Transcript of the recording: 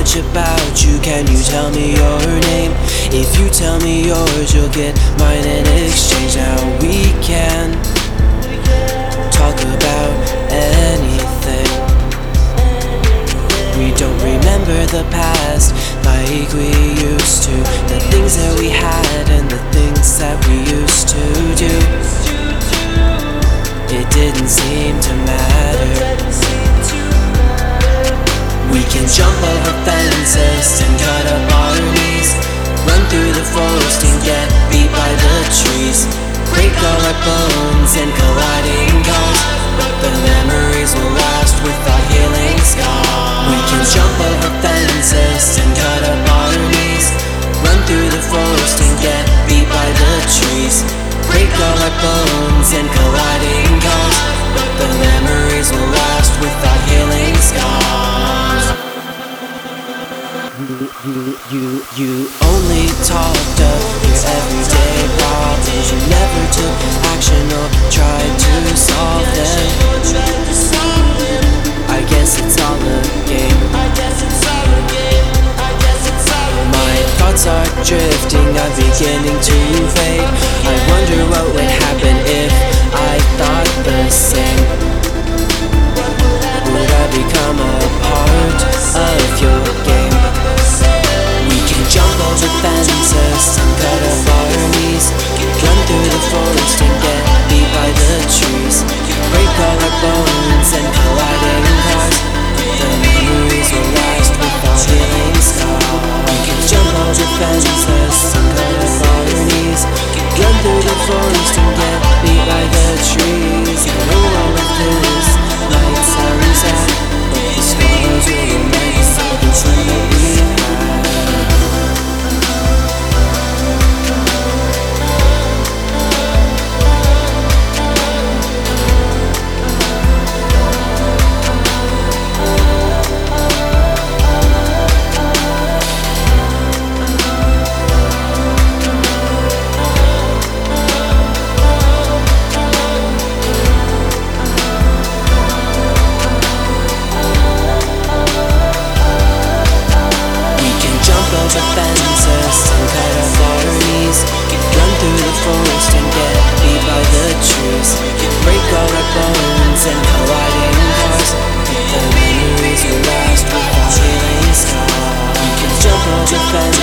much about you Can you tell me your name? If you tell me yours, you'll get mine in exchange Now we can bones and colliding guns, But the memories will last with our healing scars. We can jump over fences and cut up our knees. Run through the forest and get beat by the trees. Break all our bones and colliding guns, But the memories will last with our healing scars. You, you, you, you only talk beginning to fade. I'm forest and get beat by the tree. Cause